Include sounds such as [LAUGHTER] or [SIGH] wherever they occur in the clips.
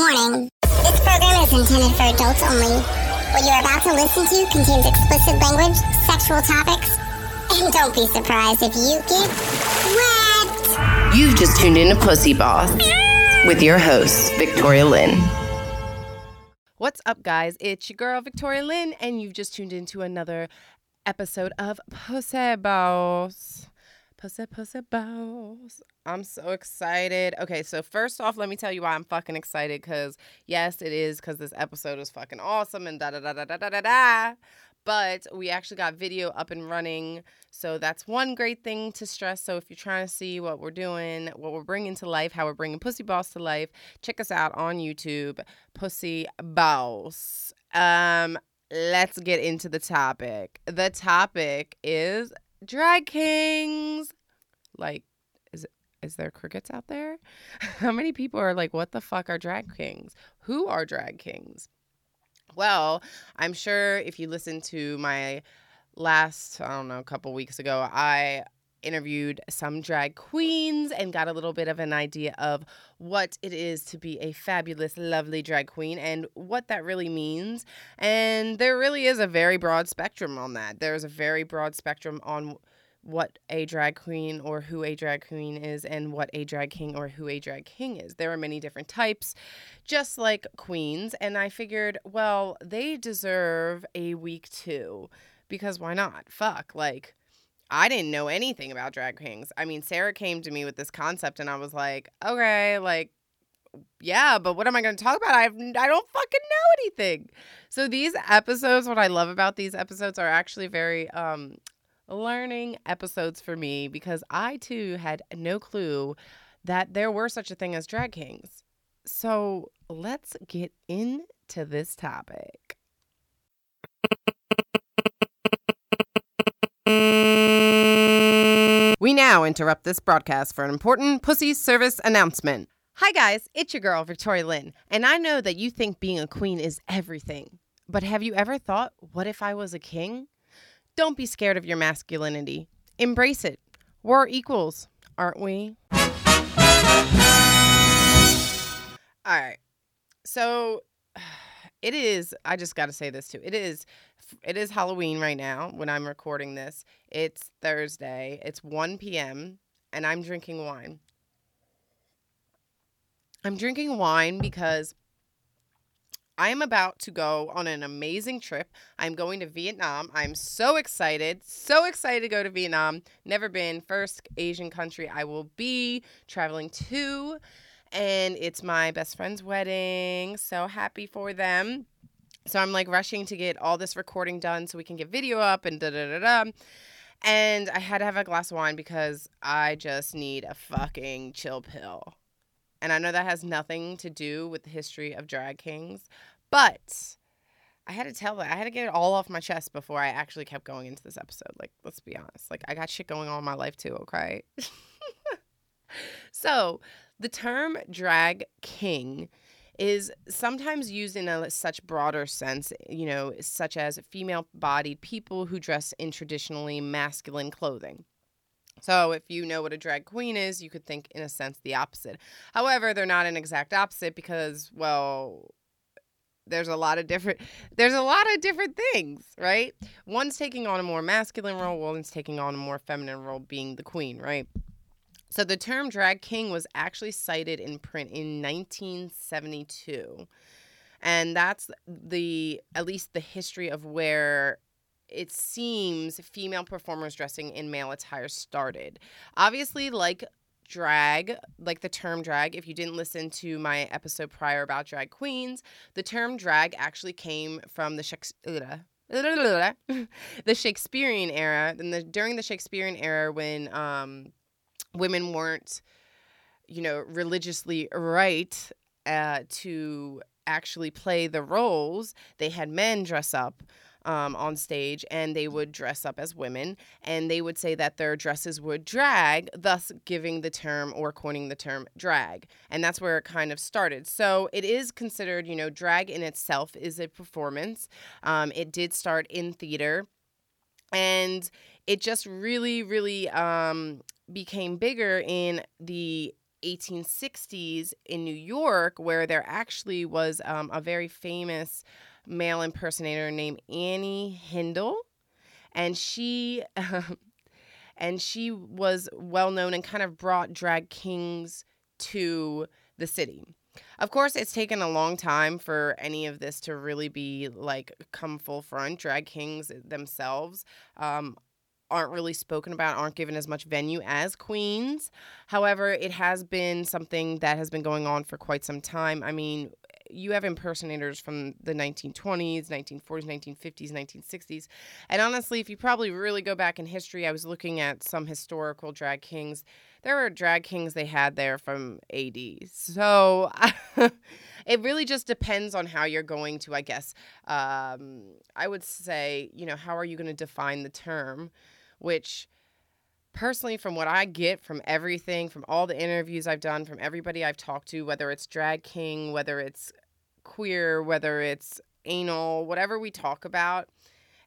Warning This program is intended for adults only. What you're about to listen to contains explicit language, sexual topics, and don't be surprised if you get wet. You've just tuned in to Pussy Boss with your host, Victoria Lynn. What's up, guys? It's your girl, Victoria Lynn, and you've just tuned into another episode of Pussy Boss. Pussy, pussy, boss. I'm so excited. Okay, so first off, let me tell you why I'm fucking excited. Because, yes, it is because this episode is fucking awesome and da da da da da da da da. But we actually got video up and running. So that's one great thing to stress. So if you're trying to see what we're doing, what we're bringing to life, how we're bringing Pussy Boss to life, check us out on YouTube, Pussy Boss. Um, let's get into the topic. The topic is drag kings. Like, is is there crickets out there? [LAUGHS] How many people are like, what the fuck are drag kings? Who are drag kings? Well, I'm sure if you listen to my last, I don't know, a couple weeks ago, I interviewed some drag queens and got a little bit of an idea of what it is to be a fabulous, lovely drag queen and what that really means. And there really is a very broad spectrum on that. There's a very broad spectrum on what a drag queen or who a drag queen is and what a drag king or who a drag king is. There are many different types, just like queens. And I figured, well, they deserve a week too, because why not? Fuck. Like, I didn't know anything about drag kings. I mean, Sarah came to me with this concept, and I was like, okay, like, yeah, but what am I going to talk about? I have, I don't fucking know anything. So these episodes, what I love about these episodes are actually very um learning episodes for me because I too had no clue that there were such a thing as drag kings. So let's get into this topic. [LAUGHS] We now interrupt this broadcast for an important pussy service announcement. Hi, guys, it's your girl, Victoria Lynn, and I know that you think being a queen is everything. But have you ever thought, what if I was a king? Don't be scared of your masculinity. Embrace it. We're equals, aren't we? All right. So it is I just got to say this too. It is it is Halloween right now when I'm recording this. It's Thursday. It's 1 p.m. and I'm drinking wine. I'm drinking wine because I am about to go on an amazing trip. I'm going to Vietnam. I'm so excited, so excited to go to Vietnam. Never been, first Asian country I will be traveling to. And it's my best friend's wedding. So happy for them. So I'm like rushing to get all this recording done so we can get video up and da da da da. And I had to have a glass of wine because I just need a fucking chill pill. And I know that has nothing to do with the history of drag kings, but I had to tell that I had to get it all off my chest before I actually kept going into this episode. Like, let's be honest. Like, I got shit going on in my life too, okay? [LAUGHS] so, the term drag king is sometimes used in a such broader sense, you know, such as female bodied people who dress in traditionally masculine clothing. So, if you know what a drag queen is, you could think, in a sense, the opposite. However, they're not an exact opposite because, well, there's a lot of different there's a lot of different things right one's taking on a more masculine role one's taking on a more feminine role being the queen right so the term drag king was actually cited in print in 1972 and that's the at least the history of where it seems female performers dressing in male attire started obviously like drag, like the term drag, if you didn't listen to my episode prior about drag queens, the term drag actually came from the Shakespeare. [LAUGHS] the Shakespearean era, and the during the Shakespearean era when um, women weren't, you know, religiously right uh, to actually play the roles, they had men dress up um, on stage and they would dress up as women and they would say that their dresses would drag, thus giving the term or coining the term drag. And that's where it kind of started. So it is considered, you know, drag in itself is a performance. Um, it did start in theater and it just really, really um, became bigger in the 1860s in New York, where there actually was um, a very famous male impersonator named Annie Hindle, and she [LAUGHS] and she was well known and kind of brought drag kings to the city. Of course, it's taken a long time for any of this to really be like come full front. Drag kings themselves um, aren't really spoken about, aren't given as much venue as queens. However, it has been something that has been going on for quite some time. I mean, you have impersonators from the 1920s, 1940s, 1950s, 1960s. And honestly, if you probably really go back in history, I was looking at some historical drag kings there were drag kings they had there from AD. So [LAUGHS] it really just depends on how you're going to, I guess. Um, I would say, you know, how are you going to define the term? Which, personally, from what I get from everything, from all the interviews I've done, from everybody I've talked to, whether it's drag king, whether it's queer, whether it's anal, whatever we talk about,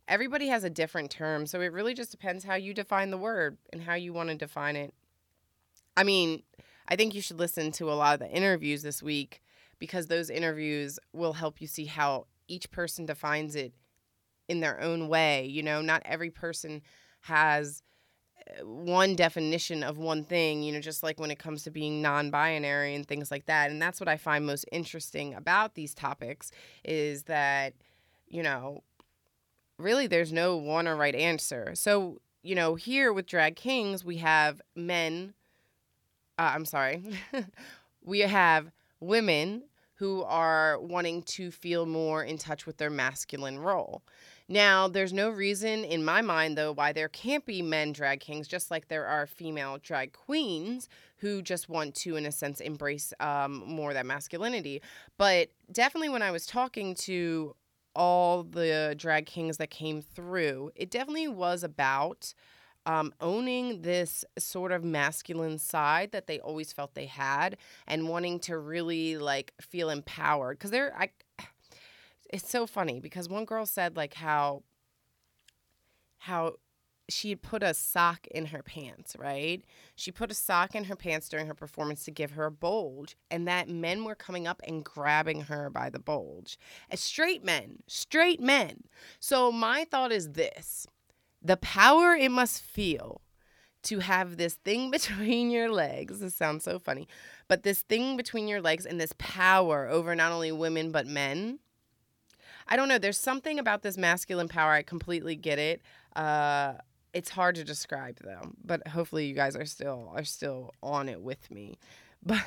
everybody has a different term. So it really just depends how you define the word and how you want to define it. I mean, I think you should listen to a lot of the interviews this week because those interviews will help you see how each person defines it in their own way. You know, not every person has uh, one definition of one thing, you know, just like when it comes to being non binary and things like that. And that's what I find most interesting about these topics is that, you know, really there's no one or right answer. So, you know, here with Drag Kings, we have men uh, I'm sorry, [LAUGHS] we have women who are wanting to feel more in touch with their masculine role. Now, there's no reason in my mind, though, why there can't be men drag kings, just like there are female drag queens who just want to, in a sense, embrace um, more that masculinity. But definitely, when I was talking to all the drag kings that came through, it definitely was about um, owning this sort of masculine side that they always felt they had and wanting to really like feel empowered because they're I it's so funny because one girl said like how how she had put a sock in her pants, right? She put a sock in her pants during her performance to give her a bulge, and that men were coming up and grabbing her by the bulge. As straight men, straight men. So my thought is this the power it must feel to have this thing [LAUGHS] between your legs. This sounds so funny, but this thing between your legs and this power over not only women but men. I don't know. There's something about this masculine power. I completely get it. Uh, it's hard to describe though, but hopefully you guys are still are still on it with me. [LAUGHS] But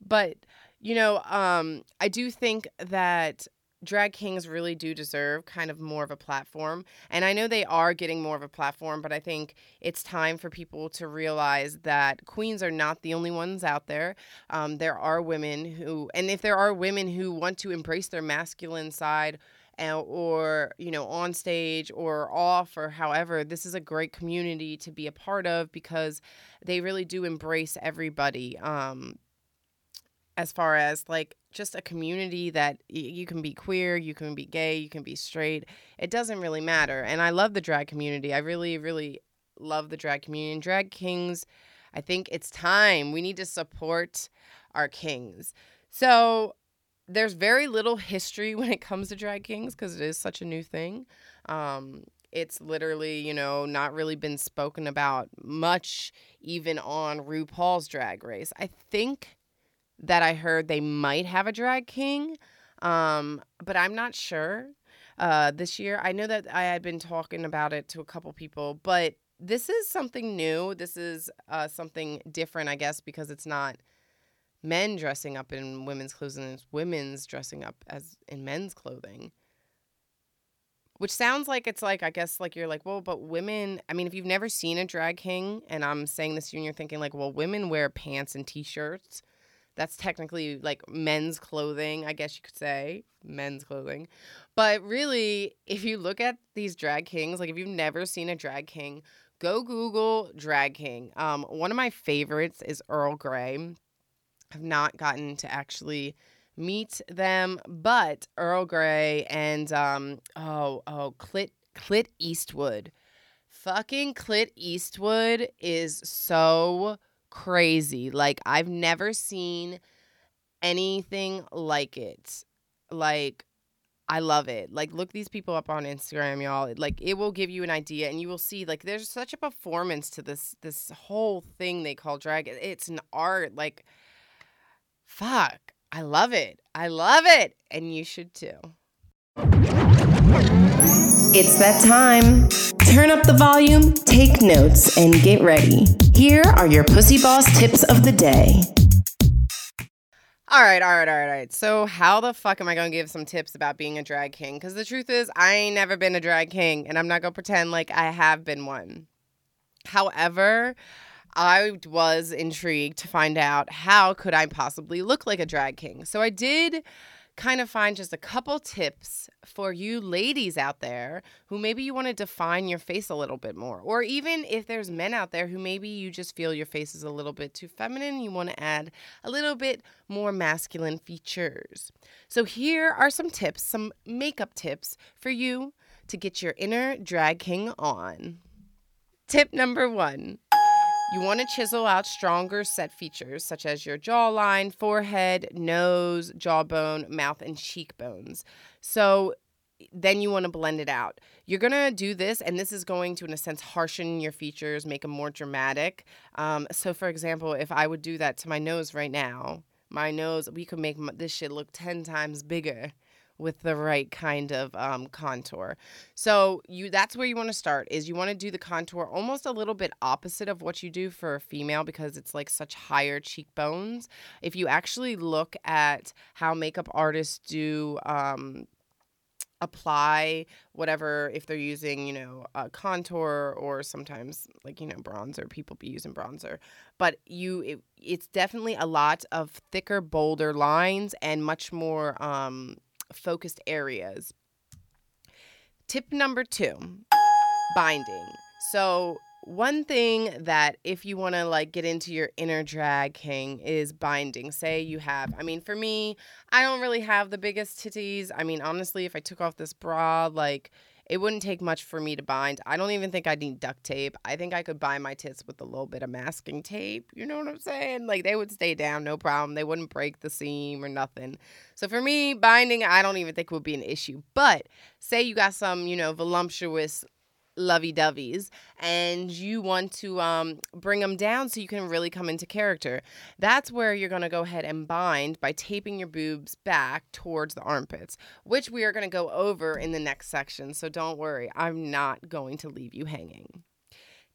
but you know, um, I do think that drag kings really do deserve kind of more of a platform. And I know they are getting more of a platform, but I think it's time for people to realize that queens are not the only ones out there. Um, there are women who, and if there are women who want to embrace their masculine side, uh, or you know on stage or off or however this is a great community to be a part of because they really do embrace everybody um as far as like just a community that y- you can be queer, you can be gay, you can be straight. It doesn't really matter. And I love the drag community. I really, really love the drag community. And drag kings, I think it's time. We need to support our kings. So there's very little history [LAUGHS] when it comes to drag kings because it is such a new thing. Um, it's literally, you know, not really been spoken about much, even on RuPaul's Drag Race. I think that I heard they might have a drag king, um, but I'm not sure. Uh, this year, I know that I had been talking about it to a couple people, but this is something new. This is uh, something different, I guess, because it's not men dressing up in women's clothes and it's women's dressing up as in men's clothing. Which sounds like it's like, I guess, like you're like, well, but women, I mean, if you've never seen a drag king, and I'm saying this to you and you're thinking, like, well, women wear pants and t shirts that's technically like men's clothing, I guess you could say, men's clothing. But really, if you look at these drag kings, like if you've never seen a drag king, go Google drag king. Um, one of my favorites is Earl Grey. I've not gotten to actually meet them, but Earl Grey and um, oh oh Clit Clit Eastwood, fucking Clit Eastwood is so crazy. Like I've never seen anything like it. Like I love it. Like look these people up on Instagram, y'all. Like it will give you an idea and you will see like there's such a performance to this this whole thing they call drag. It's an art. Like fuck. I love it. I love it. And you should too. It's that time. Turn up the volume, take notes, and get ready. Here are your Pussy Boss tips of the day. All right, all right, all right, all right. So, how the fuck am I going to give some tips about being a drag king? Because the truth is, I ain't never been a drag king, and I'm not going to pretend like I have been one. However, I was intrigued to find out how could I possibly look like a drag king. So, I did kind of find just a couple tips for you ladies out there who maybe you want to define your face a little bit more. Or even if there's men out there who maybe you just feel your face is a little bit too feminine, you want to add a little bit more masculine features. So here are some tips, some makeup tips for you to get your inner drag king on. Tip number one you want to chisel out stronger set features such as your jawline, forehead, nose, jawbone, mouth, and cheekbones. So then you want to blend it out. You're going to do this, and this is going to, in a sense, harshen your features, make them more dramatic. Um, so, for example, if I would do that to my nose right now, my nose, we could make this shit look 10 times bigger with the right kind of um, contour. So you that's where you want to start is you want to do the contour almost a little bit opposite of what you do for a female because it's like such higher cheekbones. If you actually look at how makeup artists do um, apply whatever if they're using you know a contour or sometimes like you know bronzer people be using bronzer but you it, it's definitely a lot of thicker bolder lines and much more um focused areas. Tip number two binding. So, one thing that if you want to like get into your inner drag king is binding. Say you have, I mean, for me, I don't really have the biggest titties. I mean, honestly, if I took off this bra, like it wouldn't take much for me to bind. I don't even think I need duct tape. I think I could bind my tits with a little bit of masking tape. You know what I'm saying? Like they would stay down, no problem. They wouldn't break the seam or nothing. So for me, binding, I don't even think would be an issue. But say you got some, you know, voluptuous lovey doveys and you want to um, bring them down so you can really come into character. That's where you're going to go ahead and bind by taping your boobs back towards the armpits, which we are going to go over in the next section. So don't worry, I'm not going to leave you hanging.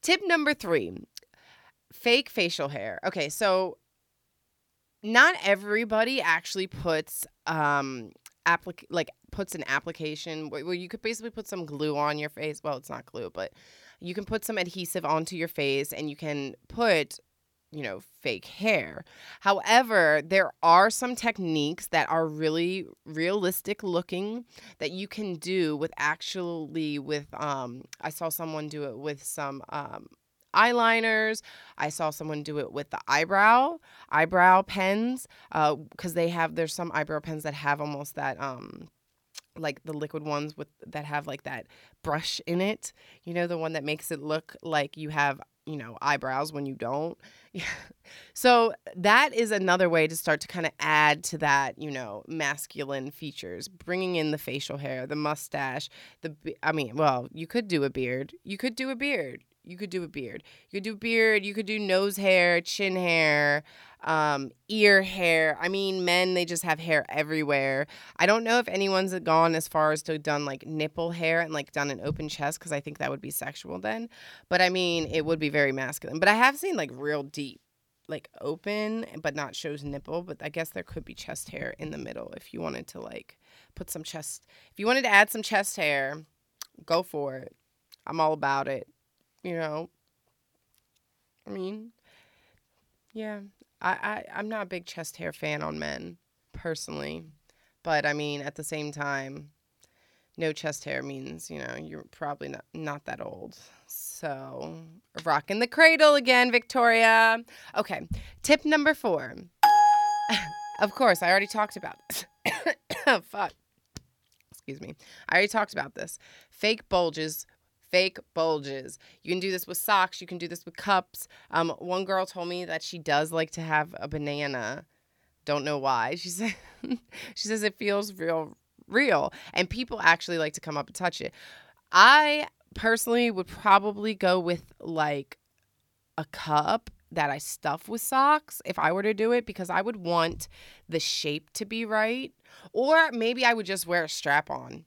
Tip number three fake facial hair. Okay, so not everybody actually puts um applic like puts an application where, where you could basically put some glue on your face. Well, it's not glue, but you can put some adhesive onto your face and you can put you know, fake hair. However, there are some techniques that are really realistic looking that you can do with actually with um I saw someone do it with some um eyeliners. I saw someone do it with the eyebrow eyebrow pens because uh, they have there's some eyebrow pens that have almost that um like the liquid ones with that have like that brush in it. You know, the one that makes it look like you have you know eyebrows when you don't [LAUGHS] so that is another way to start to kind of add to that you know masculine features bringing in the facial hair the mustache the i mean well you could do a beard you could do a beard you could do a beard. You could do beard. You could do nose hair, chin hair, um, ear hair. I mean, men they just have hair everywhere. I don't know if anyone's gone as far as to done like nipple hair and like done an open chest because I think that would be sexual then. But I mean, it would be very masculine. But I have seen like real deep, like open, but not shows nipple. But I guess there could be chest hair in the middle if you wanted to like put some chest. If you wanted to add some chest hair, go for it. I'm all about it you know. I mean, yeah, I, I I'm not a big chest hair fan on men personally, but I mean at the same time, no chest hair means you know you're probably not not that old. So rocking the cradle again, Victoria. Okay, tip number four. [LAUGHS] of course, I already talked about this. [COUGHS] fuck. Excuse me. I already talked about this. Fake bulges fake bulges. You can do this with socks. You can do this with cups. Um, one girl told me that she does like to have a banana. Don't know why. She said [LAUGHS] she says it feels real real and people actually like to come up and touch it. I personally would probably go with like a cup that I stuff with socks if I were to do it because I would want the shape to be right. Or maybe I would just wear a strap on.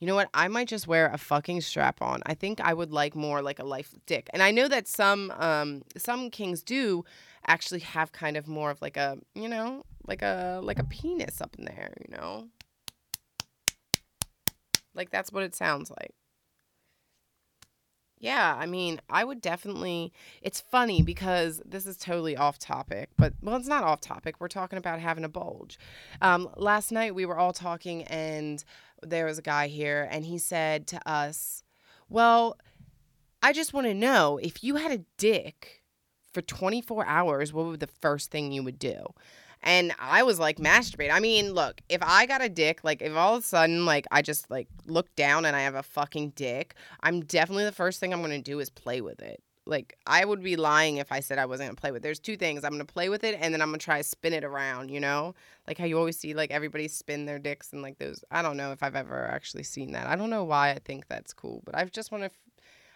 You know what? I might just wear a fucking strap on. I think I would like more like a life dick. And I know that some um some kings do actually have kind of more of like a, you know, like a like a penis up in there, you know? Like that's what it sounds like. Yeah, I mean, I would definitely. It's funny because this is totally off topic, but well, it's not off topic. We're talking about having a bulge. Um, last night we were all talking, and there was a guy here, and he said to us, "Well, I just want to know if you had a dick for 24 hours, what would the first thing you would do?" And I was like, masturbate. I mean, look, if I got a dick, like if all of a sudden, like I just like look down and I have a fucking dick, I'm definitely the first thing I'm gonna do is play with it. Like I would be lying if I said I wasn't gonna play with. It. There's two things. I'm gonna play with it and then I'm gonna try to spin it around. You know, like how you always see like everybody spin their dicks and like those. I don't know if I've ever actually seen that. I don't know why I think that's cool, but I just want to.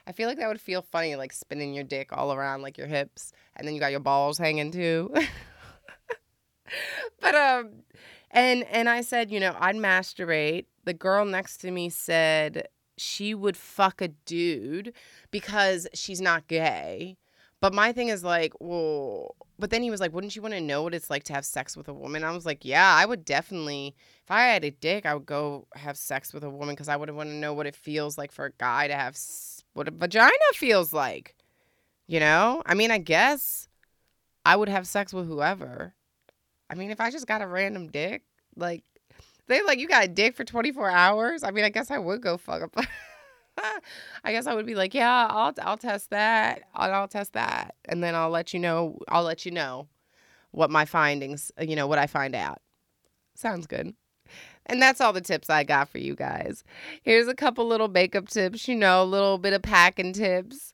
I feel like that would feel funny, like spinning your dick all around like your hips, and then you got your balls hanging too. [LAUGHS] but um and and I said, you know, I'd masturbate. The girl next to me said she would fuck a dude because she's not gay. But my thing is like, well, but then he was like, wouldn't you want to know what it's like to have sex with a woman? I was like, yeah, I would definitely. If I had a dick, I would go have sex with a woman because I would want to know what it feels like for a guy to have what a vagina feels like. You know? I mean, I guess I would have sex with whoever. I mean, if I just got a random dick, like they like you got a dick for 24 hours. I mean, I guess I would go fuck up. [LAUGHS] I guess I would be like, yeah, I'll I'll test that. I'll, I'll test that, and then I'll let you know. I'll let you know what my findings. Uh, you know what I find out. Sounds good. And that's all the tips I got for you guys. Here's a couple little makeup tips. You know, a little bit of packing tips.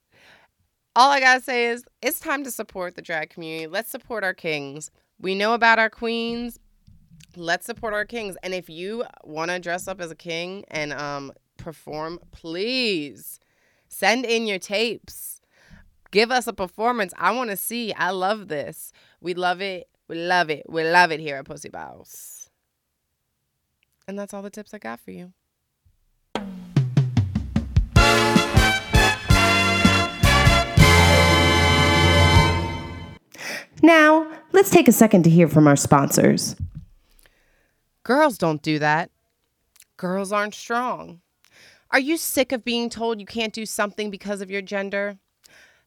All I gotta say is it's time to support the drag community. Let's support our kings. We know about our queens. Let's support our kings. And if you want to dress up as a king and um, perform, please send in your tapes. Give us a performance. I want to see. I love this. We love it. We love it. We love it here at Pussy Boss. And that's all the tips I got for you. Now, let's take a second to hear from our sponsors. Girls don't do that. Girls aren't strong. Are you sick of being told you can't do something because of your gender?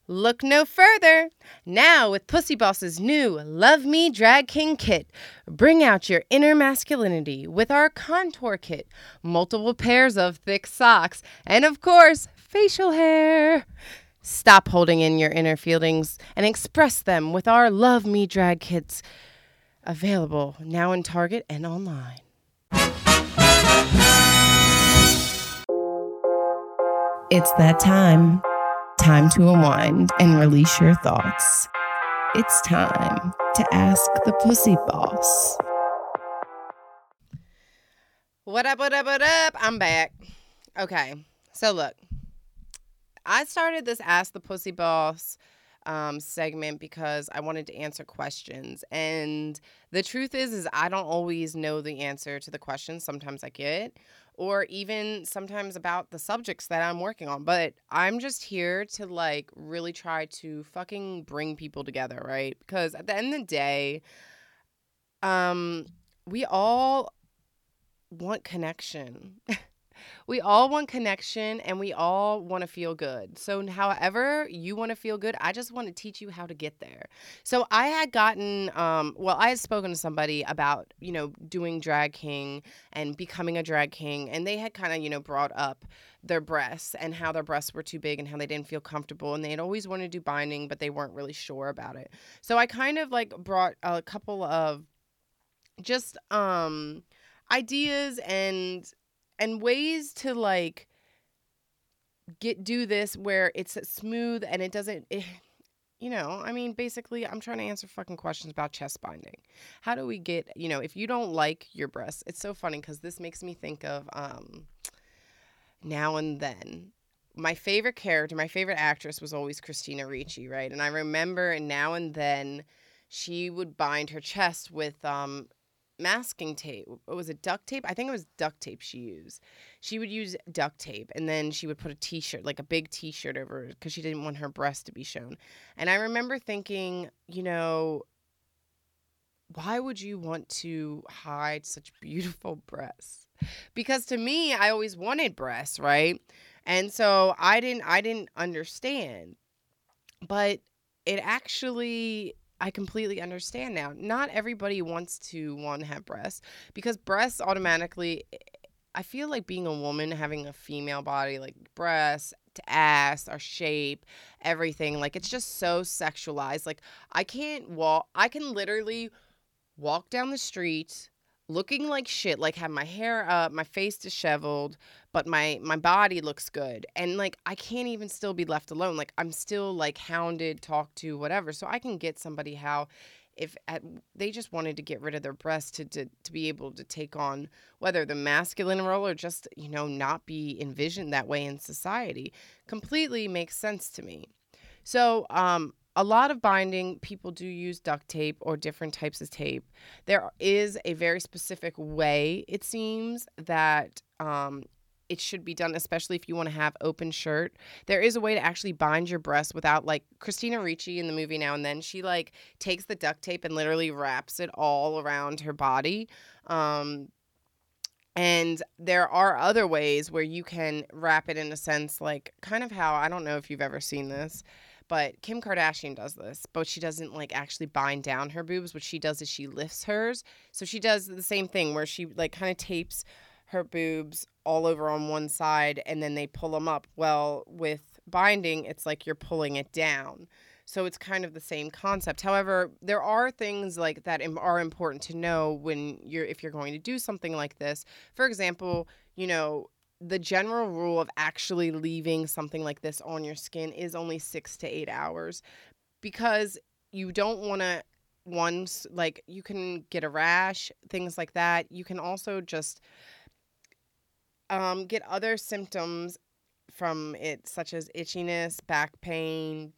Look no further. Now, with Pussy Boss's new Love Me Drag King kit, bring out your inner masculinity with our contour kit, multiple pairs of thick socks, and of course, facial hair. Stop holding in your inner feelings and express them with our Love Me drag kits available now in Target and online. It's that time. Time to unwind and release your thoughts. It's time to ask the pussy boss. What up, what up, what up? I'm back. Okay, so look, I started this Ask the Pussy Boss um, segment because I wanted to answer questions. And the truth is, is I don't always know the answer to the questions. Sometimes I get, or even sometimes about the subjects that I'm working on. But I'm just here to like really try to fucking bring people together, right? Because at the end of the day, um, we all want connection. [LAUGHS] we all want connection and we all want to feel good. So, however you want to feel good, I just want to teach you how to get there. So, I had gotten, um, well, I had spoken to somebody about, you know, doing drag king and becoming a drag king, and they had kind of, you know, brought up their breasts and how their breasts were too big and how they didn't feel comfortable and they had always wanted to do binding but they weren't really sure about it so i kind of like brought a couple of just um ideas and and ways to like get do this where it's smooth and it doesn't it, you know, I mean, basically, I'm trying to answer fucking questions about chest binding. How do we get, you know, if you don't like your breasts, it's so funny because this makes me think of um, Now and Then. My favorite character, my favorite actress was always Christina Ricci, right? And I remember Now and Then, she would bind her chest with um, masking tape. What was it duct tape? I think it was duct tape she used. She would use duct tape and then she would put a t-shirt, like a big t-shirt over because she didn't want her breast to be shown. And I remember thinking, you know, why would you want to hide such beautiful breasts? Because to me, I always wanted breasts, right? And so I didn't I didn't understand. But it actually I completely understand now. Not everybody wants to to have breasts because breasts automatically. Eh, eh, I feel like being a woman having a female body, like breasts, to ass, our shape, everything, like it's just so sexualized. Like I can't walk. I can literally walk down the street looking like shit, like have my hair up, my face disheveled, but my my body looks good. And like I can't even still be left alone. Like I'm still like hounded, talked to, whatever. So I can get somebody how if at, they just wanted to get rid of their breasts to, to to be able to take on whether the masculine role or just you know not be envisioned that way in society completely makes sense to me so um a lot of binding people do use duct tape or different types of tape. There is a very specific way it seems that um, it should be done especially if you want to have open shirt. There is a way to actually bind your breast without like christina ricci in the movie now and then she like takes the duct tape and literally wraps it all around her body. Um, and there are other ways where you can wrap it in a sense like kind of how i don't know if you've ever seen this but Kim Kardashian does this, but she doesn't like actually bind down her boobs. What she does is she lifts hers. So she does the same thing where she like kind of tapes her boobs all over on one side and then they pull them up. Well, with binding, it's like you're pulling it down. So it's kind of the same concept. However, there are things like that are important to know when you're if you're going to do something like this. For example, you know, the general rule of actually leaving something like this on your skin is only six to eight hours because you don't want to once like you can get a rash things like that. You can also just um, get other symptoms from it such as itchiness back pain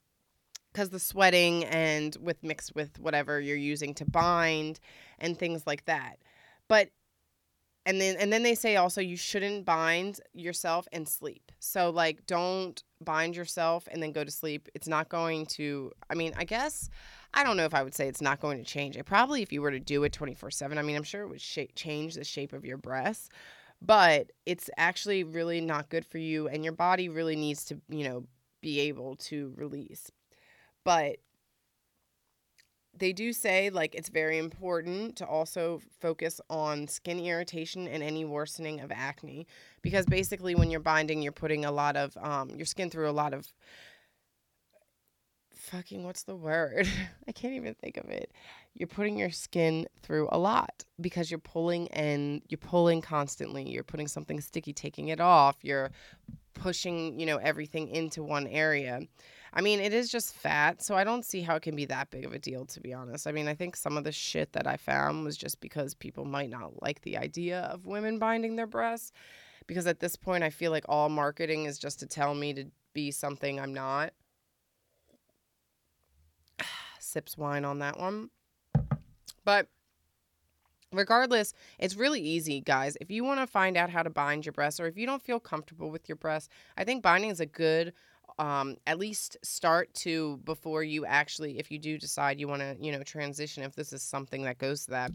because the sweating and with mixed with whatever you're using to bind and things like that. But and then and then they say also you shouldn't bind yourself and sleep. So like don't bind yourself and then go to sleep. It's not going to i mean i guess i don't know if i would say it's not going to change it. Probably if you were to do it 24 7 i mean i'm sure it would sh- change the shape of your breasts but it's actually really not good for you and your body really needs to you know be able to release. But they do say like it's very important to also focus on skin irritation and any worsening of acne because basically when you're binding you're putting a lot of um, your skin through a lot of fucking what's the word? [LAUGHS] I can't even think of it. You're putting your skin through a lot because you're pulling and you're pulling constantly. You're putting something sticky taking it off. You're pushing you know everything into one area I mean, it is just fat, so I don't see how it can be that big of a deal, to be honest. I mean, I think some of the shit that I found was just because people might not like the idea of women binding their breasts. Because at this point, I feel like all marketing is just to tell me to be something I'm not. [SIGHS] Sips wine on that one. But regardless, it's really easy, guys. If you want to find out how to bind your breasts or if you don't feel comfortable with your breasts, I think binding is a good um, at least start to before you actually, if you do decide you want to, you know, transition, if this is something that goes to that.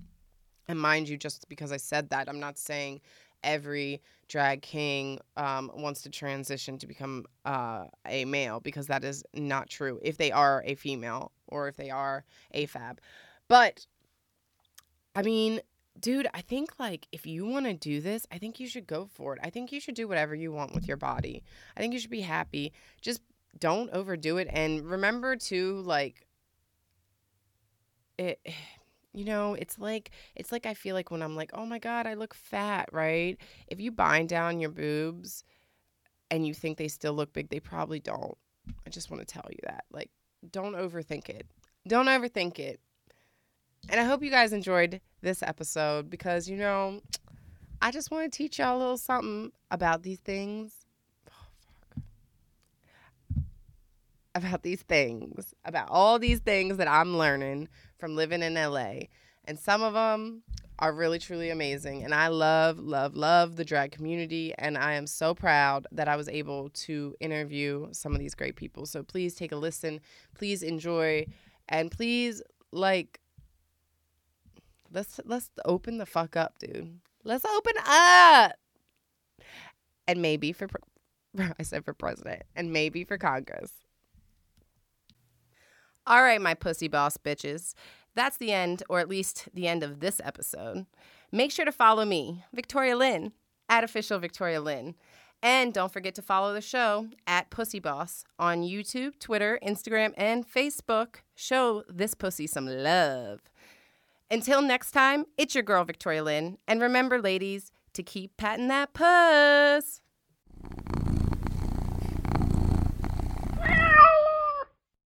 And mind you, just because I said that, I'm not saying every drag king um, wants to transition to become uh, a male because that is not true if they are a female or if they are a fab. But I mean, dude, I think like if you want to do this, I think you should go for it. I think you should do whatever you want with your body. I think you should be happy. Just don't overdo it and remember to like it [SIGHS] you know, it's like it's like I feel like when I'm like, "Oh my god, I look fat," right? If you bind down your boobs, and you think they still look big, they probably don't. I just want to tell you that. Like, don't overthink it. Don't overthink it. And I hope you guys enjoyed this episode because, you know, I just want to teach y'all a little something about these things. Oh, about these things, about all these things that I'm learning from living in LA. And some of them are really, truly amazing. And I love, love, love the drag community. And I am so proud that I was able to interview some of these great people. So please take a listen. Please enjoy. And please, like, let's let's open the fuck up, dude. Let's open up. And maybe for [LAUGHS] I said for president and maybe for Congress. All right, my pussy boss bitches. That's the end, or at least the end of this episode. Make sure to follow me, Victoria Lynn, at official Victoria Lynn. And don't forget to follow the show at Pussy Boss on YouTube, Twitter, Instagram, and Facebook. Show this pussy some love. Until next time, it's your girl, Victoria Lynn. And remember, ladies, to keep patting that puss.